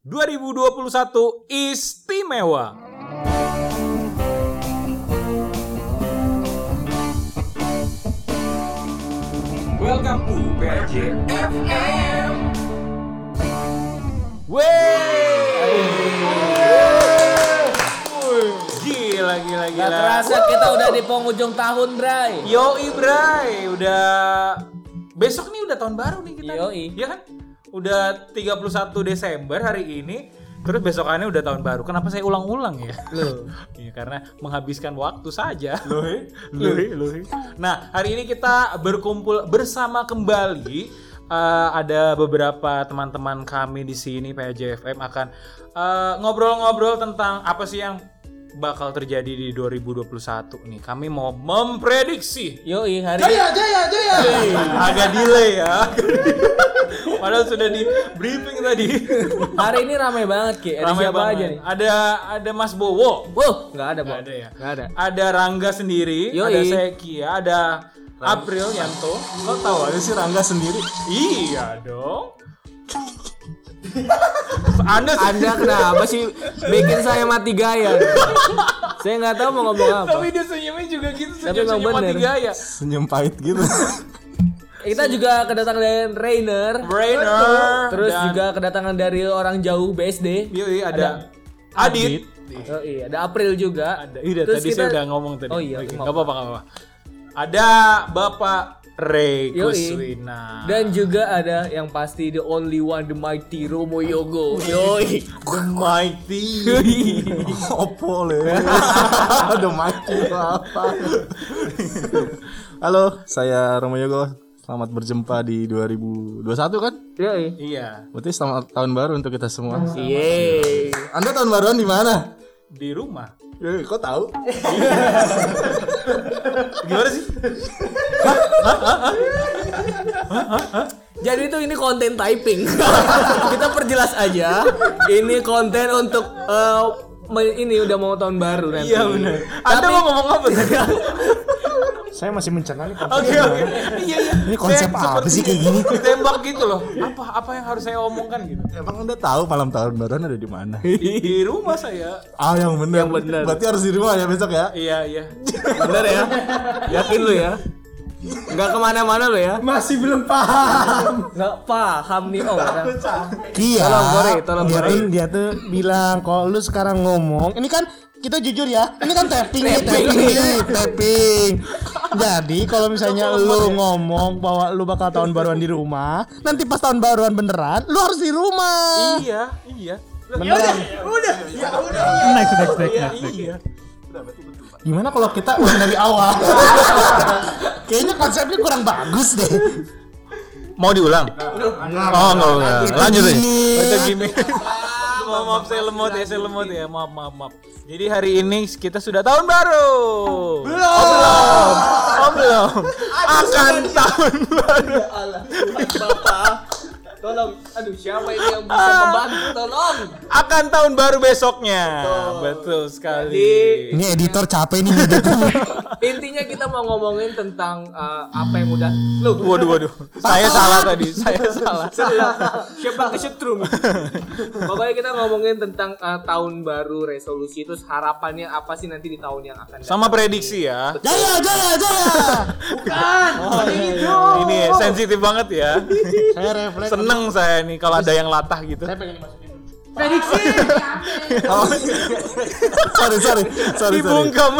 2021 istimewa. Welcome to PJFM. Wey. Gila, gila, gila. Gak terasa kita udah di penghujung tahun, Bray. Yo Ibray, udah besok nih udah tahun baru nih kita. Yoi. Iya kan? Udah 31 Desember hari ini. Terus besokannya udah tahun baru. Kenapa saya ulang-ulang ya? Loh. Iya karena menghabiskan waktu saja. Loh, loh, loh. Nah, hari ini kita berkumpul bersama kembali. Eh, ada beberapa teman-teman kami di sini PJFM akan eh, ngobrol-ngobrol tentang apa sih yang bakal terjadi di 2021 nih. Kami mau memprediksi. Yoi, hari Jaya, jaya, jaya. Agak delay ya. Padahal sudah di briefing tadi. hari ini ramai banget, Ki. Ada Ramai siapa banget. aja nih? Ada ada Mas Bowo. Wuh, nggak ada. Nggak ada ya? Nggak ada. Ada Rangga sendiri, Yoi. ada Seki, ada April Yanto. Lo tahu aja sih Rangga sendiri. Iya dong. Anda Anda kenapa sih bikin saya mati gaya? saya nggak tahu mau ngomong apa. tapi dia senyumnya juga gitu Tapi senyum emang senyum mati bener. gaya. Senyum pahit gitu. Kita juga kedatangan dari Rainer. Brainer. Terus dan- juga kedatangan dari orang jauh BSD. Yoi, ada, Adit. Yoi, ada April juga. Ada. Iya, Terus tadi kita- saya udah ngomong tadi. Oh iya, nggak apa-apa, nggak apa-apa. Ada Bapak Kuswina. Dan juga ada yang pasti the only one the mighty Romo Yogo. Yoi. The Mighty. Opo le. Aduh mati apa. Halo, saya Romo Yogo. Selamat berjumpa di 2021 kan? Yoi. iya, Berarti selamat tahun baru untuk kita semua. Yeay. Anda tahun baruan di mana? Di rumah. Eh, kok tahu? Gimana sih? Jadi itu ini konten typing. Kita perjelas aja. Ini konten untuk eh, me- ini udah mau tahun baru nanti. Iya benar. Anda mau ngomong apa tadi? Saya masih mencerna nih Oke oke. Iya iya. Ini konsep Saya apa sih kayak gini? Ditembak gitu loh. Apa apa yang harus saya omongkan gitu? Emang Anda tahu malam tahun baruan ada di mana? Di rumah saya. Ah, yang benar. Yang benar. Berarti harus di rumah ya besok ya? Iya iya. Bener ya? Yakin lu ya? Nggak ke mana-mana lo ya? Masih belum paham. Nggak paham nih oh. orang. Iya. Tolong Gore, tolong dia Gore. tuh, dia tuh bilang kalau lu sekarang ngomong, ini kan kita jujur ya, ini kan tapping nih, tapping nih, tapping. Jadi kalau misalnya lu ngomong bahwa lu bakal tahun baruan di rumah, nanti pas tahun baruan beneran, lu harus di rumah. Iya iya. Beneran. next next next Iya next, next. iya. Gimana kalau kita ulang dari awal? Kayaknya konsepnya kurang bagus deh. Mau diulang? Oh enggak enggak. Lanjut aja. Itu gimmick. Maaf, maaf saya lemot ya, saya lemot ya. Maaf, maaf, maaf. Jadi hari ini kita sudah tahun baru. Belum. Oh, belum. Oh, belum. Akan tahun baru. Bapak, tolong. Aduh, siapa ini yang bisa membantu? Tolong. Akan tahun baru besoknya. Betul sekali. Ini editor capek nih. Intinya kita mau ngomongin tentang uh, apa yang udah lu Waduh, waduh. Saya salah tadi. Saya salah. siapa kesetrum pokoknya kita ngomongin tentang uh, tahun baru resolusi terus harapannya apa sih nanti di tahun yang akan datang Sama prediksi ya. Jaya, jaya, jaya. Ini sensitif banget ya. Saya refleks. Seneng saya nih kalau ada yang latah gitu. Saya pengen dimasukin. Oh. sorry, sorry, sorry, sorry. Dibungkam.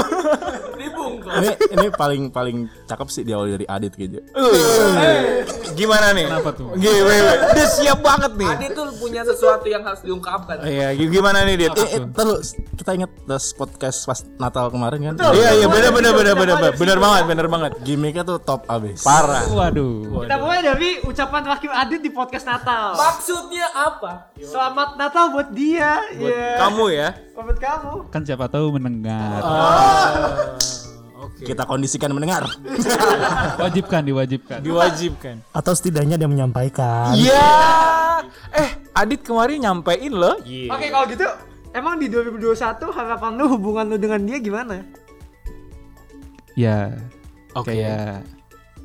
dibungkam Ini ini paling paling cakep sih diawali dari Adit kayaknya. Uh, Gimana nih? Kenapa tuh? Gimana? Dia siap banget nih. Adi tuh punya sesuatu yang harus diungkapkan Iya, gi- gimana nih dia? Eh, eh, terus kita ingat das podcast pas Natal kemarin kan? Iya, iya, benar benar benar benar benar benar banget, benar banget. Gimmicknya tuh top abis. Parah. Waduh. Kita mulai dari ucapan terakhir Adit di podcast Natal. maksudnya apa Selamat Natal buat dia. Iya. Kamu ya. Buat kamu. Kan siapa tahu mendengar. Oke. Kita kondisikan mendengar. Wajibkan, diwajibkan. Diwajibkan. Atau setidaknya dia menyampaikan. Iya. Eh, Adit kemarin nyampein loh. Oke, kalau gitu emang di 2021 harapan lu hubungan lu dengan dia gimana? Ya. Oke. Kayak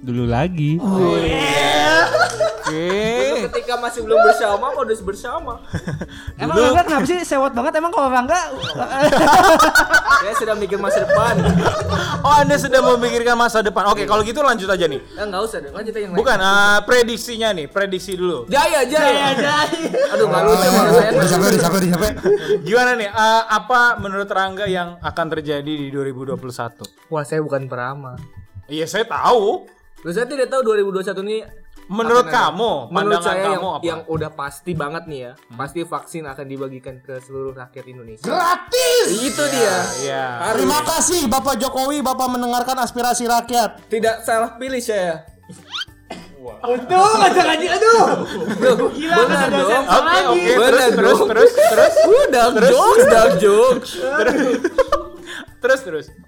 dulu lagi. Oke. Dulu ketika masih belum bersama modus bersama. Emang Rangga kenapa sih sewot banget emang kalau Rangga Saya sedang mikir masa depan. Oh, Anda sudah memikirkan masa depan. Oke, kalau gitu lanjut aja nih. Ya enggak usah deh, lanjut aja yang lain. Bukan, eh, prediksinya nih, prediksi dulu. Jaya, jaya, jaya. Aduh, enggak lucu malah saya. Udah sampai, udah sampai, udah sampai. Gimana nih? eh, apa menurut Rangga yang akan terjadi di 2021? Wah, saya bukan peramal. Iya, saya tahu. Loh, saya tidak tahu 2021 ini Menurut akan ada. kamu, menurut pandangan saya yang, kamu apa? Hmm. yang udah pasti banget nih ya, pasti vaksin akan dibagikan ke seluruh rakyat Indonesia. Gratis. Itu dia. Iya. Harus. Terima kasih Bapak Jokowi, Bapak mendengarkan aspirasi rakyat. Tidak salah pilih saya. Untung aja anjing aduh. Gila Benar ada dong. sensor Oke, lagi. oke. Bener Terus, terus, dong. terus, terus, Udah, jokes. terus, terus.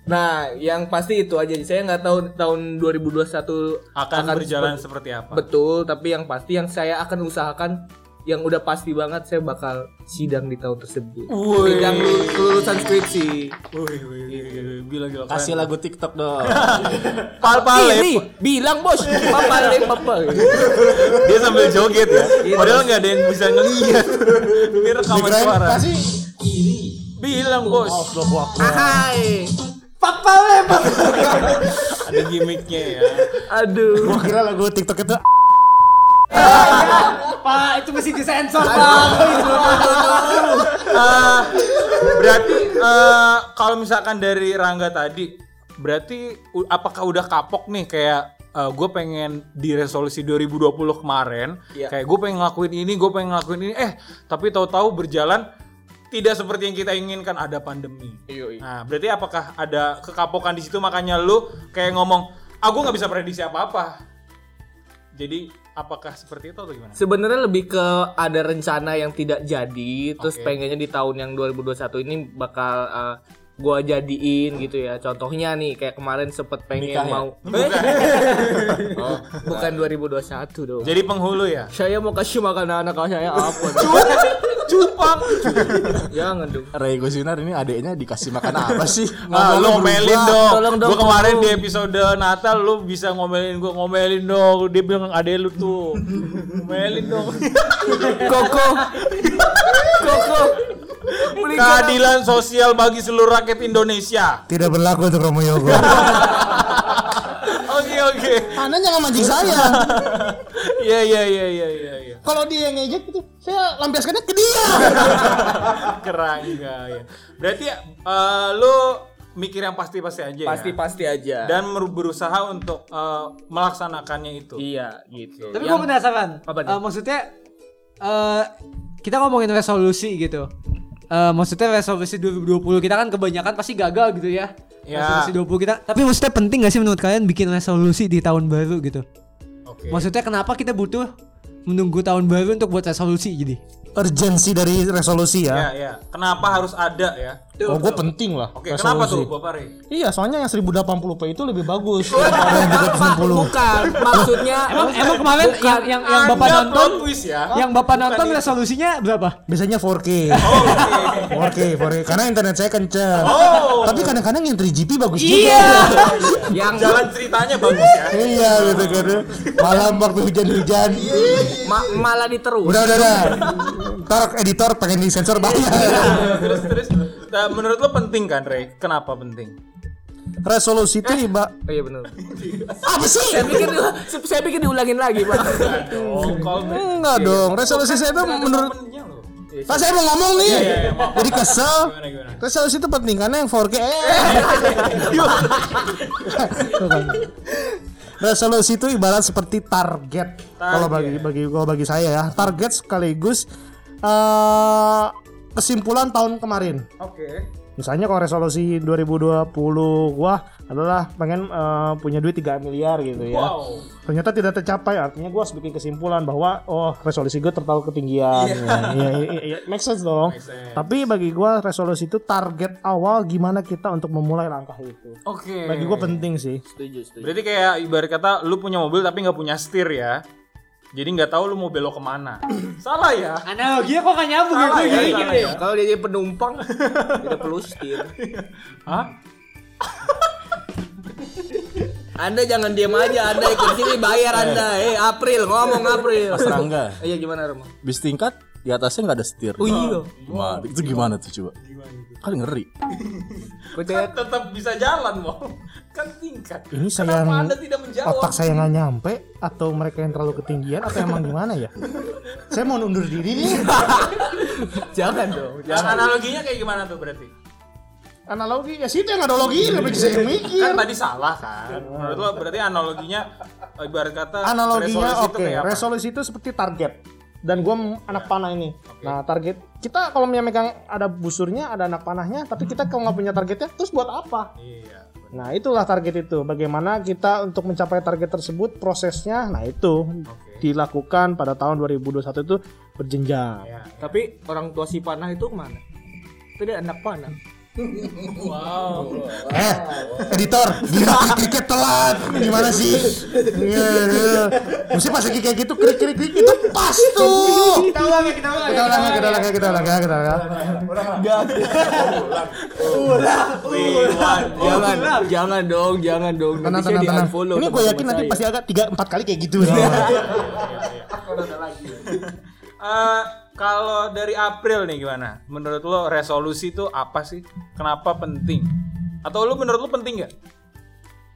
Nah, yang pasti itu aja. Saya nggak tahu tahun 2021 Akan, berjalan seperti- seperti apa? Betul, tapi yang pasti yang saya akan usahakan yang udah pasti banget saya bakal sidang di tahun tersebut. Wih. Sidang lu- kelulusan skripsi. Wih, gila, gila. Kasih lagu TikTok dong. pal pale. Ini bilang bos, papa le papa. Dia sambil joget ya. Padahal nggak ada yang bisa ngeliat. Ini rekaman suara. kasih Bilang bos. Hai. Papa le papa. Ada gimmicknya ya. Aduh. Gua kira lagu TikTok itu Pak, itu mesti disensor, Pak. Eh, berarti eh, kalau misalkan dari Rangga tadi, berarti apakah udah kapok nih kayak gue pengen di resolusi 2020 kemarin, Iya. kayak gue pengen ngelakuin ini, gue pengen ngelakuin ini, eh tapi tahu-tahu berjalan tidak seperti yang kita inginkan ada pandemi. Iya, Nah, berarti apakah ada kekapokan di situ makanya lu kayak ngomong, ah gue nggak bisa prediksi apa-apa. Jadi apakah seperti itu atau gimana? Sebenarnya lebih ke ada rencana yang tidak jadi, terus Oke. pengennya di tahun yang 2021 ini bakal uh, gua jadiin gitu ya. Contohnya nih kayak kemarin sempet pengen Nikah ya? mau Oh, bukan 2021 dong. Jadi penghulu ya? Saya mau kasih makan anak saya apa? Cupang. Jangan dong. Ray Gosinar ini adeknya dikasih makan apa sih? Ah, lu ngomelin dong. Tolong dong, Gua kemarin tolong. di episode Natal lu bisa ngomelin gua ngomelin dong. Dia bilang ade lu tuh. ngomelin dong. Koko. Koko. Keadilan sosial bagi seluruh rakyat Indonesia. tidak berlaku untuk Romo Yogo. Oke oke. Anda jangan mancing saya. Iya iya iya iya iya iya. Kalau dia yang ngejek itu, saya lampiaskannya ke dia. Kerangga ya. Berarti eh, lu mikir yang pasti-pasti aja ya. Pasti-pasti aja. Dan berusaha untuk eh, melaksanakannya itu. iya gitu. Tapi Yang- gue penasaran. Apa? Eh, maksudnya eh kita ngomongin resolusi gitu. Eh maksudnya resolusi 2020 kita kan kebanyakan pasti gagal gitu ya. Ya. Resolusi 20 kita. Tapi maksudnya penting gak sih menurut kalian bikin resolusi di tahun baru gitu? Oke. Maksudnya kenapa kita butuh menunggu tahun baru untuk buat resolusi jadi? Urgensi dari resolusi Ya ya. ya. Kenapa harus ada ya? Oh, gue penting lah. Oke, kenapa tuh resolusi. Bapak Rey? Iya, soalnya yang 1080p itu lebih bagus daripada yang 360. Bukan, maksudnya Emang emang kemarin yang yang yang Bapak nonton ya. yang Bapak nonton resolusinya berapa? Biasanya 4K. Oh, oke. 4K, 4K. Karena internet saya kenceng. Oh. Tapi kadang-kadang yang 3GP bagus Iya. juga. yang Jalan ceritanya bagus ya. iya, gitu kan. Malam waktu hujan-hujan. ma- malah diterus. Udah, udah, udah. Ntar editor pengen disensor banyak. terus terus Nah, menurut lo penting kan Rey? Kenapa penting? Resolusi itu iba Oh iya benar. apa sih? saya pikir saya pikir diulangin lagi, Pak. Oh, kalau Enggak dong. Resolusi saya itu menurut lo. Kan saya mau ngomong nih. Jadi kesel. Gimana gimana? Resolusi itu penting karena yang 4K. Eh. Resolusi itu ibarat seperti target. Kalau bagi bagi kalau bagi saya ya, target sekaligus eh kesimpulan tahun kemarin. Oke. Misalnya kalau resolusi 2020 gua adalah pengen eh, punya duit 3 miliar gitu ya. Wow. Ternyata tidak tercapai, artinya gua harus bikin kesimpulan bahwa oh resolusi gue terlalu ketinggian. Ya, ya, ya, ya, make sense dong. sense. Tapi bagi gua resolusi itu target awal gimana kita untuk memulai langkah itu. Oke. Bagi gua penting sih. Setuju, setuju. Berarti kayak ibarat kata lu punya mobil tapi nggak punya setir ya. Jadi nggak tahu lu mau belok ke mana. Salah ya? Analoginya kok gak nyambung Salah ya? ya, Gini, salah gini. ya. Kalau dia jadi penumpang tidak perlu setir. Hah? Anda jangan diam aja, Anda ikut sini bayar Anda. Eh, April ngomong April. Mas Rangga, Iya gimana Romo? bis tingkat di atasnya nggak ada setir. Oh iya. Gimana? Itu gimana tuh coba? Kan ngeri. Kan tetap bisa jalan, mau. Kan tingkat. Ini saya Anda tidak menjawab? otak saya nggak nyampe atau mereka yang terlalu ketinggian atau emang gimana ya? saya mau undur diri nih. Jangan dong. Nah, analoginya kayak gimana tuh berarti? Analogi ya situ yang ada logi lebih saya yang mikir. Kan tadi salah kan. Menurut lo berarti analoginya ibarat kata Analoginya resolusi oke, kayak apa? resolusi itu seperti target. Dan gue anak panah ini. Nah target kita kalau punya megang ada busurnya, ada anak panahnya, tapi kita kalau nggak punya targetnya, terus buat apa? Iya. Nah itulah target itu. Bagaimana kita untuk mencapai target tersebut prosesnya, nah itu dilakukan pada tahun 2021 itu berjenjang. Ya. Tapi orang tua si panah itu ke mana? Itu dia anak panah. Eh, editor, gila kriket telat. Gimana sih? Iya, iya. Mesti pas lagi kayak gitu krik krik krik itu pas tuh. Kita ulang ya, kita ulang Kita ulang ya, kita ulang ya, kita ulang ya, kita ulang ya. Jangan, jangan dong, jangan dong. Tenang, tenang, tenang. Ini gue yakin nanti pasti agak tiga empat kali kayak gitu. Eh, kalau dari April nih gimana? Menurut lo resolusi itu apa sih? Kenapa penting? Atau lo menurut lo penting nggak?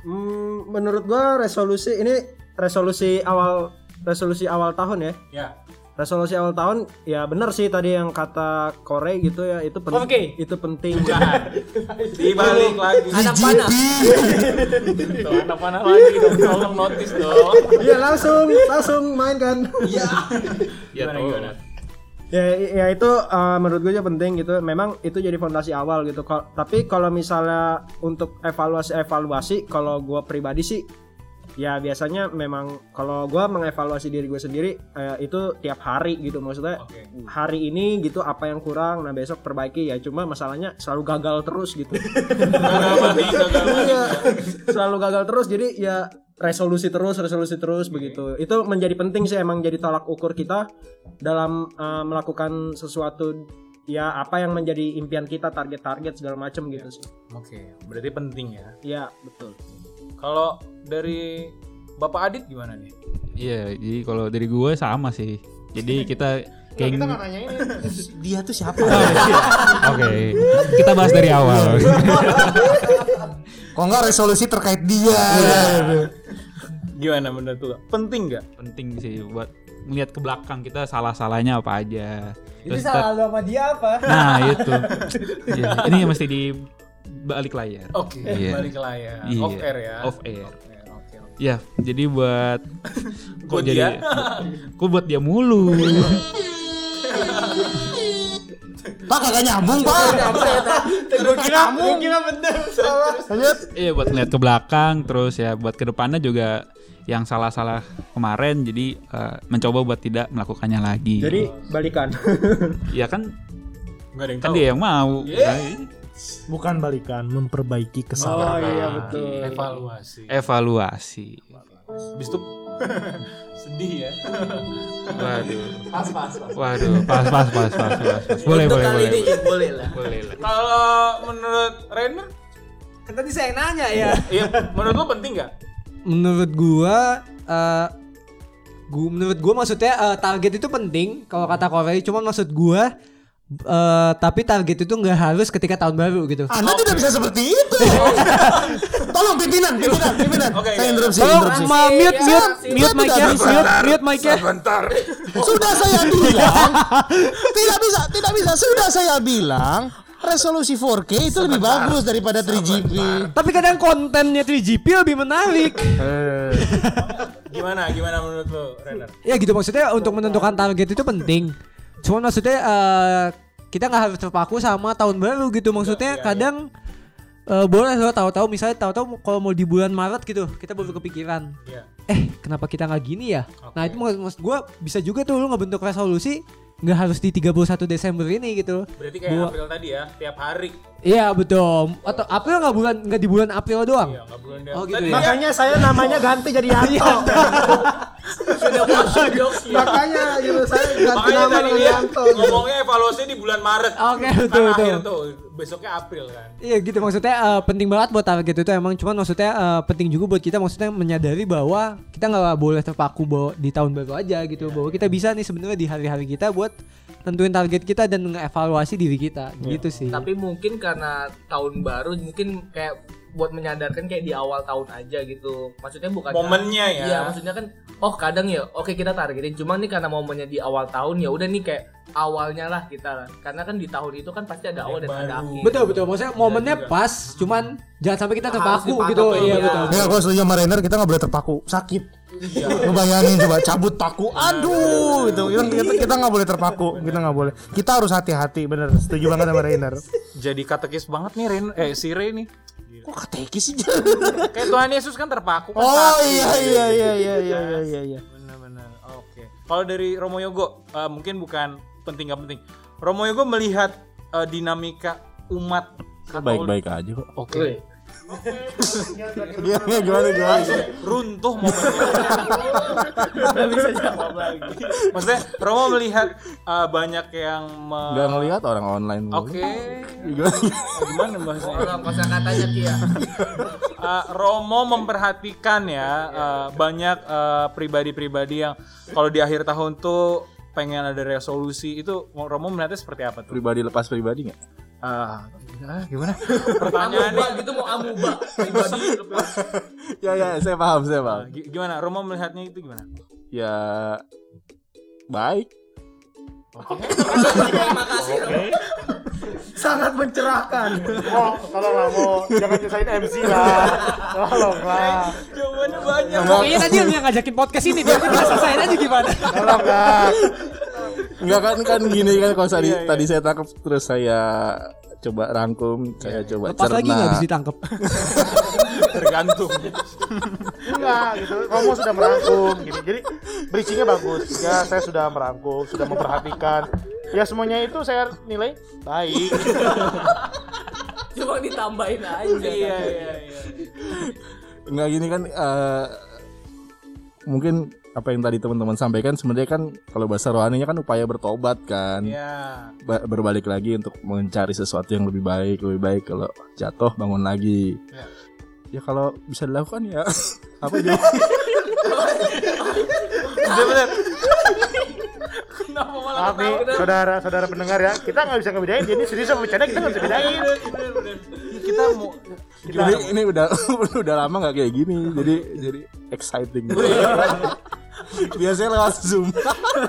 Hmm, menurut gua resolusi ini resolusi awal resolusi awal tahun ya. Ya. Resolusi awal tahun ya benar sih tadi yang kata Kore gitu ya itu penting. Oke. Itu penting. Dibalik lagi. Anak panah. Tuh, anak mana lagi dong? Tolong notice dong. Iya langsung langsung main kan. Ya tuh. Ya, ya itu uh, menurut gue juga penting gitu. Memang itu jadi fondasi awal gitu. Ko- tapi kalau misalnya untuk evaluasi evaluasi, kalau gue pribadi sih ya biasanya memang kalau gue mengevaluasi diri gue sendiri eh, itu tiap hari gitu maksudnya Oke. hari ini gitu apa yang kurang nah besok perbaiki ya cuma masalahnya selalu gagal terus gitu Gagal mati, gagal mati. Iya, selalu gagal terus jadi ya resolusi terus resolusi terus begitu itu menjadi penting sih emang jadi tolak ukur kita dalam uh, melakukan sesuatu ya apa yang menjadi impian kita target-target segala macam gitu sih Oke, berarti penting ya. ya betul Kalau dari Bapak Adit gimana nih? Iya, jadi kalau dari gue sama sih. Jadi kita kayak Kita nggak nanya ini dia tuh siapa? Oke, kita bahas dari awal. Kok nggak resolusi terkait dia? Gimana menurut lo? Penting nggak? Penting sih buat melihat ke belakang kita salah-salahnya apa aja. Terus salah kita- lu sama dia apa? Nah itu. Iya, ini yang mesti di balik layar. Oke, Iya. balik ke layar. Iya. Off air ya. Off air. Off air, Oke, oke. Ya, jadi buat kok jadi dia? kok buat dia mulu. Pak kagak nyambung pak. Gue kira, gue kira bener. Lanjut. Iya buat ngeliat ke belakang terus ya buat ke depannya juga yang salah-salah kemarin jadi eh, mencoba buat tidak melakukannya lagi. jadi balikan ya kan Nggak ada yang kan tahu. dia yang mau. Nah, Bukan balikan, memperbaiki kesalahan. iya betul Evaluasi. evaluasi. Habis itu sedih ya. Waduh. Waduh, pas pas pas pas pas. pas. Boleh Untuk boleh kali boleh. ini boleh lah. Boleh lah. Kalau menurut Rainer, Kan tadi saya nanya ya. iya, menurut lo penting nggak? menurut gua eh gua menurut gua maksudnya eh, target itu penting kalau kata Korei cuman maksud gua eh tapi target itu nggak harus ketika tahun baru gitu. Anda tidak bisa seperti itu. Tolong pimpinan, pimpinan, pimpinan. Oke, Saya oke. interupsi, Tolong interupsi. ma mute mute Saya mute mic ya, mute mute mic ya. Sudah saya bilang, tidak bisa, tidak bisa. Sudah saya bilang, resolusi 4K itu lebih bagus daripada 3GP. Tapi kadang kontennya 3GP lebih menarik. Gimana? Gimana menurut lo, Rainer? ya gitu maksudnya untuk menentukan target itu penting. Cuman maksudnya eh, kita nggak harus terpaku sama tahun baru gitu. Maksudnya kadang eh, boleh loh tahu-tahu misalnya tahu-tahu kalau mau di bulan Maret gitu kita baru kepikiran. Iya. Eh kenapa kita nggak gini ya? Nah itu maksud, maksud gue bisa juga tuh lu ngebentuk resolusi nggak harus di 31 Desember ini gitu. Berarti kayak Gua- April tadi ya, tiap hari. Iya betul. Atau April nggak bulan nggak di bulan April doang? Iya, nggak bulan dia. Oh, gitu Tadi ya. makanya saya namanya ganti jadi Yanto Sudah masuk jokes ya. makanya gitu saya ganti Makanya nama dengan Yanto ngomongnya evaluasi di bulan Maret. Oke Kan betul betul. akhir tuh. besoknya April kan. Iya gitu maksudnya eh, penting banget buat target itu emang cuman maksudnya eh, penting juga buat kita maksudnya menyadari bahwa kita nggak boleh terpaku bahwa di tahun baru aja gitu bahwa kita bisa nih sebenarnya di hari-hari kita buat tentuin target kita dan ngevaluasi diri kita gitu sih. Tapi mungkin karena tahun baru mungkin kayak buat menyadarkan kayak di awal tahun aja gitu. Maksudnya bukan Momennya ya. Iya, maksudnya kan oh kadang ya oke kita targetin cuma nih karena momennya di awal tahun ya udah nih kayak awalnya lah kita karena kan di tahun itu kan pasti ada awal dan ada akhir. Betul betul maksudnya momennya pas cuman jangan sampai kita terpaku gitu. Iya iya. betul. Ya gue setuju sama Rainer kita nggak boleh terpaku sakit. Ngebayangin coba cabut paku, aduh itu kita kita- kita nggak boleh terpaku, kita nggak boleh. Kita harus hati-hati, bener. Setuju banget sama Rainer. Jadi katekis banget nih Ren eh si Ray nih. Kok katekis sih? Kayak Tuhan Yesus kan terpaku kan Oh iya iya iya iya iya iya iya. iya. Benar-benar. Oke. Kalau dari Romo Yogo eh, mungkin bukan penting gak penting. Romo Yogo melihat eh, dinamika umat Katolik- Baik-baik aja kok. Oke. Gimana gimana gimana? Runtuh momennya. Bisa jawab lagi. Maksudnya Romo melihat eh, banyak yang me- Gak ngelihat orang online. Oke. Gimana? Gimana bahasanya? Orang kosa katanya Kia. Uh, Romo memperhatikan ya uh, banyak uh, pribadi-pribadi yang kalau di akhir tahun tuh pengen ada resolusi itu Romo melihatnya seperti apa tuh? Pribadi lepas pribadi nggak? Ah, ah, gimana? Amuba Pertanyaannya gitu mau amuba pribadi Ya ya, saya paham, saya paham. gi- gimana? Romo melihatnya itu gimana? Ya baik. Terima kasih. Sangat mencerahkan. Oh, tolonglah mau jangan nyusahin MC lah. Tolonglah. Jawabannya banyak. Pokoknya tadi lu yang ngajakin podcast ini dia nggak selesai aja gimana? Tolong kak. Enggak kan kan gini kan kalau tadi tadi saya tangkap terus saya coba rangkum, saya coba Lepas lagi nggak cerna. bisa ditangkap. Tergantung. Enggak gitu. Romo sudah merangkum gini. Jadi bridgingnya bagus. Ya saya sudah merangkum, sudah memperhatikan. Ya semuanya itu saya nilai baik. Cuma ditambahin aja. Iya iya iya. Enggak gini kan eh, mungkin apa yang tadi teman-teman sampaikan sebenarnya kan kalau bahasa rohaninya kan upaya bertobat kan. Iya. Ba- berbalik lagi untuk mencari sesuatu yang lebih baik, lebih baik kalau jatuh bangun lagi. Ya. Ya kalau bisa dilakukan ya apa Maaf nih saudara saudara pendengar ya. Kita nggak bisa ngebedain. Jadi serius sama bercanda kita nggak bisa bedain. Bener bener. Kita mau ini, ini udah udah lama nggak kayak gini, jadi jadi exciting. Biasanya lewat zoom.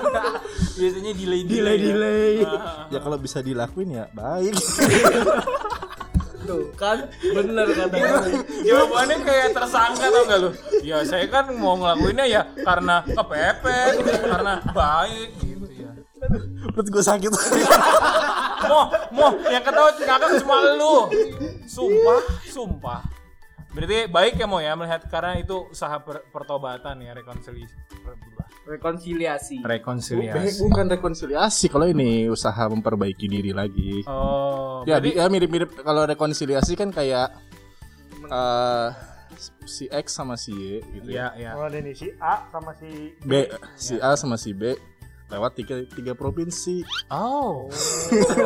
biasanya delay delay delay. ya kalau bisa dilakuin ya baik. Tuh kan bener kata Jawabannya kayak tersangka tau gak lu? Ya saya kan mau ngelakuinnya ya karena kepepet, karena baik gitu ya. Perut gue sakit. Mo, mo, yang ketawa kakak cuma lu. Sumpah, sumpah. Berarti baik ya mo ya melihat karena itu usaha per- pertobatan ya rekonsiliasi. rekonsiliasi. Rekonsiliasi. Bukan rekonsiliasi kalau ini usaha memperbaiki diri lagi. Oh, Ya, berarti ya mirip-mirip kalau rekonsiliasi kan kayak eh si X sama si Y gitu ya. ya ya. Oh nih si A sama si B si A sama si B lewat tiga, tiga provinsi Oh.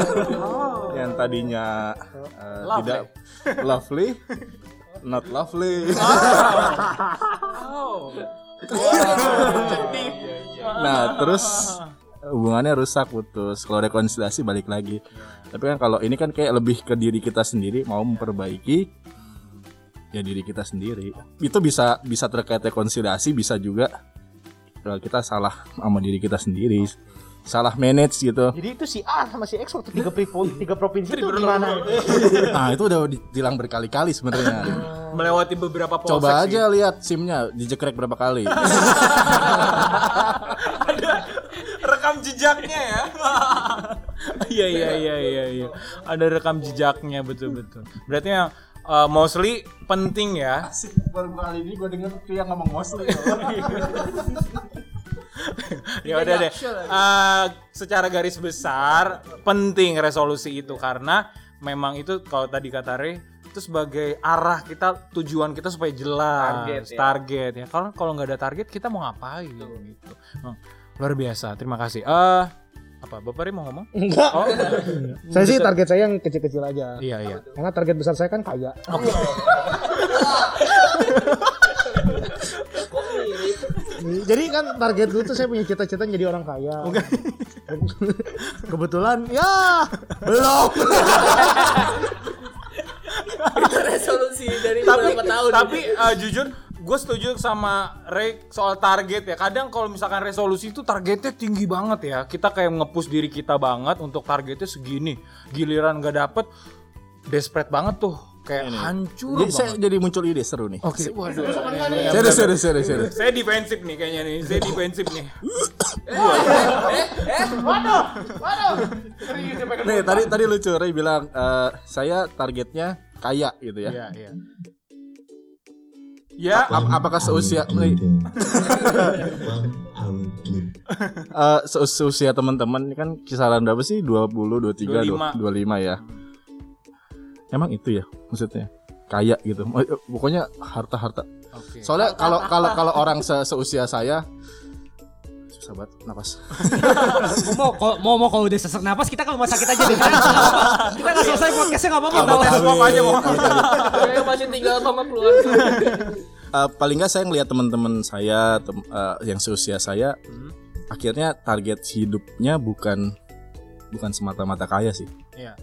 yang tadinya eh, Lovely. tidak lovely not lovely. Oh. nah terus hubungannya rusak putus. Kalau rekonsiliasi balik lagi. Tapi kan kalau ini kan kayak lebih ke diri kita sendiri mau memperbaiki ya diri kita sendiri. Itu bisa bisa terkait rekonsiliasi bisa juga kalau kita salah sama diri kita sendiri salah manage gitu Jadi itu si A sama si X waktu tiga provinsi, tiga provinsi itu gimana? nah itu udah ditilang berkali-kali sebenarnya Melewati beberapa polsek coba sih. aja lihat simnya dijekrek berapa kali rekam jejaknya ya. Iya iya iya iya iya. Ada rekam jejaknya betul betul. Berarti yang uh, mostly penting ya. baru kali ini gue denger tuh yang ngomong mostly ya udah deh. Uh, secara garis besar penting resolusi itu karena memang itu kalau tadi kata Re itu sebagai arah kita tujuan kita supaya jelas Target, ya. target ya. Kalau kalau nggak ada target kita mau ngapain gitu. Hmm, luar biasa. Terima kasih. Eh Apa Bapak Ri mau ngomong? Enggak. Oh, Saya sih target saya yang kecil-kecil aja. iya iya. Karena target besar saya kan kaya. Jadi kan target gue tuh saya punya cita-cita jadi orang kaya. Kebetulan ya belum. Itu resolusi dari tapi beberapa tahun. tapi eh, jujur gue setuju sama Ray soal target ya kadang kalau misalkan resolusi itu targetnya tinggi banget ya kita kayak ngepush diri kita banget untuk targetnya segini giliran gak dapet desperate banget tuh kayak hancur Jadi saya banget jadi muncul ide seru nih. oke. Waduh. Serius, serius, serius, serius. saya defensif nih kayaknya nih. Saya defensif nih. Nih tadi tadi lucu. Ray bilang eh, saya targetnya kaya gitu ya. Iya, iya. Ya, Ap- apakah seusia Ray, eh, seus- seusia teman-teman ini kan kisaran berapa sih? 20, 23, 25. 25 ya. Emang itu ya maksudnya? Kaya gitu. Oh, eh, Pokoknya harta-harta. Oke. Soalnya kalau kalau kalau orang se- seusia saya susah banget napas. mau kalau mau mau kalau udah sesak napas kita ke rumah sakit aja deh. kita nggak selesai podcastnya nggak apa-apa. Tes swab aja mau. Saya masih tinggal sama keluarga. Eh, paling nggak saya ngelihat teman-teman saya tem- eh, yang seusia saya akhirnya target hidupnya bukan bukan semata-mata kaya sih Iya.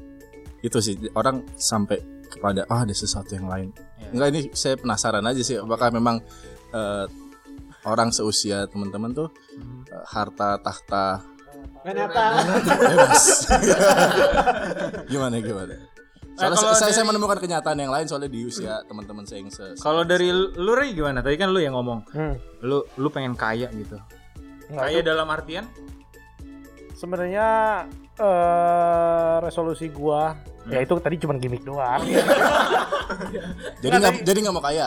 Itu sih orang sampai kepada ah ada sesuatu yang lain Iya. enggak ini saya penasaran aja sih apakah memang eh, orang seusia teman-teman tuh eh, harta tahta bebas gimana gimana Soalnya kalau saya, saya dari- menemukan kenyataan yang lain soalnya di usia teman-teman saya yang se Kalau dari lu Ray gimana? Tadi kan lu yang ngomong. Hmm. Lu lu pengen kaya gitu. Enggak, Kaya dalam artian? Sebenarnya eh resolusi gua ya itu tadi cuma gimmick doang. jadi nggak jadi nggak mau kaya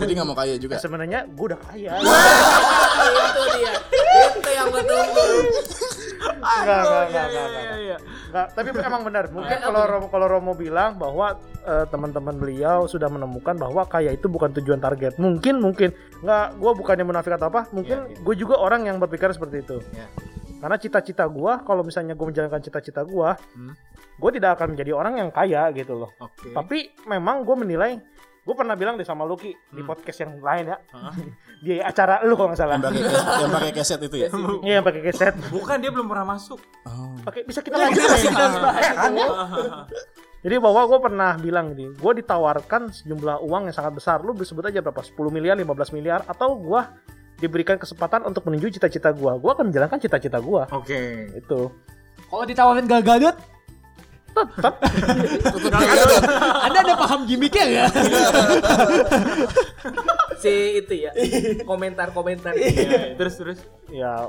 jadi nggak mau kaya juga Sebenarnya gua udah kaya. itu dia. Itu yang gue tunggu. Enggak, enggak, enggak, enggak, Iya, enggak. iya. Enggak, tapi emang benar. Mungkin kalau Romo, kalau Romo bilang bahwa eh, teman-teman beliau sudah menemukan bahwa kaya itu bukan tujuan target. Mungkin, mungkin. Enggak, gua bukannya munafik atau apa. Mungkin gue juga orang yang berpikir seperti itu. Iya. Karena cita-cita gua, kalau misalnya gue menjalankan cita-cita gua, Hmm. Gue tidak akan menjadi orang yang kaya gitu loh. Oke. Tapi memang gue menilai, gue pernah bilang deh sama Lucky di Hmm. podcast yang lain ya, di acara lu kalau nggak salah. yang pakai kes- yang pakai keset itu ya Iya yang pakai keset. Bukan dia belum pernah masuk. oh. Oke bisa kita lanjut nggak sih? Eh, kan? Jadi bahwa gue pernah bilang gini, gue ditawarkan sejumlah uang yang sangat besar. Lu sebut aja berapa? 10 miliar, 15 miliar, atau gue diberikan kesempatan untuk menuju cita-cita gue. Gue akan menjalankan cita-cita gue. Oke. Itu. Kalau ditawarin Gal Gadot, Tetap. Anda ada paham gimmicknya nggak? Si itu ya. Komentar-komentar. Iya, terus terus. ya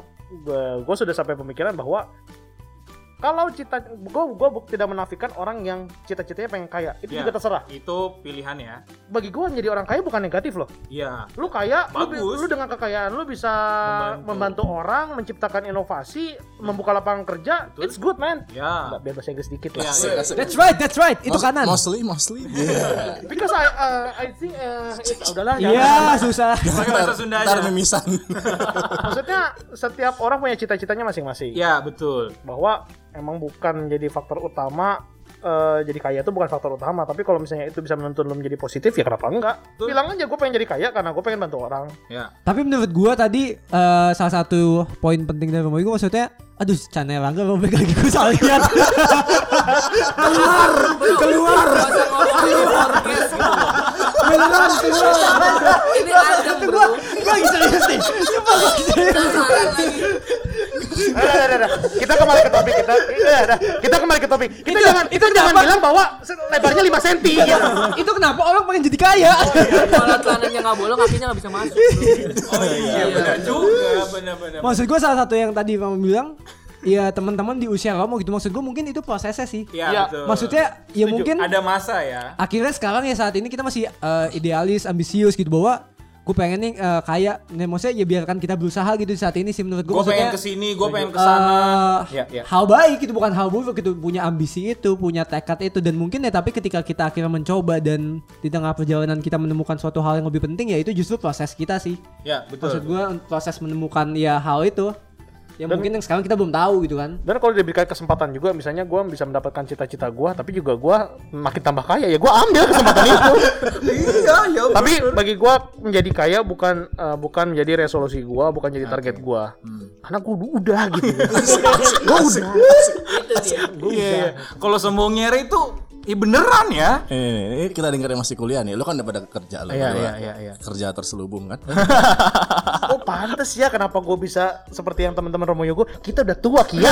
gue sudah sampai pemikiran bahwa kalau cita gue gue tidak menafikan orang yang cita-citanya pengen kaya itu Ya. juga terserah Itu pilihan ya. bagi gue menjadi orang kaya bukan negatif loh Iya. lu kaya lu, Bagus. lu dengan kekayaan lu bisa Membantu. membantu, orang menciptakan inovasi membuka lapangan kerja Betul. it's good man Ya. Nggak, biar bahasa Inggris dikit lah Iya, asik. That's right, that's right. Itu kanan. mostly mostly yeah. because I uh, I think uh, it- udahlah Iya, jangan. susah. Pakai bahasa Sunda ntar aja. mimisan maksudnya setiap orang punya cita-citanya masing-masing Ya, betul. bahwa emang bukan jadi faktor utama eh, jadi kaya itu bukan faktor utama tapi kalau misalnya itu bisa menuntun lo menjadi positif ya kenapa enggak Betul. bilang aja gue pengen jadi kaya karena gue pengen bantu orang Ya. Tapi menurut gua tadi eh, salah satu poin penting dari itu maksudnya aduh channel Langga robek lagi gue salah lihat. Keluar. Ngomongin podcast gitu loh. Ini bro. Gue lagi serius nih. Eh, kita kembali ke topik kita kita kembali ke topik kita Itu- jangan itu jangan kenapa? bilang bahwa lebarnya 5 cm gitu. Itu kenapa orang pengen jadi kaya? Kalau celananya nggak bolong, kakinya nggak bisa masuk. bro. Oh iya, benar juga, benar-benar. Maksud gue salah satu yang tadi Romo bilang Ya teman-teman di usia Romo gitu Maksud gue mungkin itu prosesnya sih Ya, Iya. betul. Maksudnya ya Setuju. mungkin ada masa ya. akhirnya sekarang ya saat ini kita masih eh, idealis, ambisius gitu bahwa gue pengen nih eh, kaya, nah, maksudnya ya biarkan kita berusaha gitu saat ini sih menurut gue. Gue pengen ke sini, gue pengen ke sana. eh Ya, ya. hal baik gitu bukan hal buruk gitu punya ambisi itu punya tekad itu dan mungkin ya tapi ketika kita akhirnya mencoba dan di tengah perjalanan kita menemukan suatu hal yang lebih penting ya itu justru proses kita sih Ya, betul. maksud gue proses menemukan ya hal itu Yang mungkin yang sekarang kita belum tahu gitu kan. Dan kalau diberikan kesempatan juga, misalnya gue bisa mendapatkan cita-cita gue, tapi juga gue makin tambah kaya ya, gue ambil kesempatan itu. iya ya tapi bagi gue menjadi kaya bukan eh, bukan menjadi resolusi gue, bukan jadi target gue, karena gue udah gitu. gue udah. itu sih ya. Iya. iya. Kalau sombong nyere itu Ih beneran ya? Ini, ini, ini kita dengar yang masih kuliah nih. Lu kan udah pada kerja lo. Iya, iya, iya, iya. Kerja terselubung kan? Oh pantes ya kenapa gue bisa seperti yang teman-teman Romo Yogo kita udah tua Kia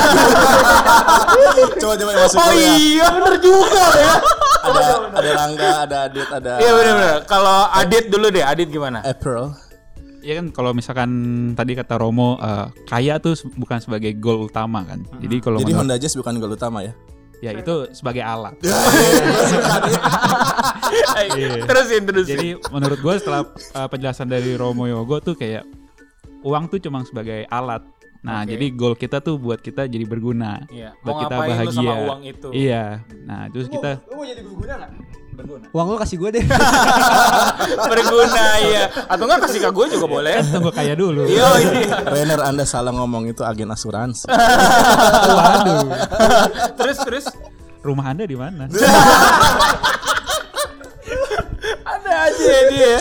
coba coba yang masih Oh kuliah. iya bener juga ya. Ada ada Rangga, ada Adit, ada Iya bener-bener. Kalau Adit dulu deh, Adit gimana? April. Ya kan kalau misalkan tadi kata Romo eh, kaya tuh bukan sebagai goal utama kan. Jadi kalau Jadi menurut- Honda Jazz bukan goal utama ya? Ya itu sebagai alat. Terusin terusin. Jadi menurut gue setelah uh, penjelasan dari Romo Yogo tuh kayak uang tuh cuma sebagai alat. Nah, Oke. jadi goal kita tuh buat kita jadi berguna. Iya, Buat mau kita lu bahagia. sama uang itu? Iya. Nah, terus kita Uang lu kasih gue deh. berguna iya. Atau enggak kasih ke gue juga boleh. tunggu kaya dulu. Iya iya. Rainer Anda salah ngomong itu agen asuransi. Waduh. Terus terus Rumah Anda di mana? ada aja ya dia.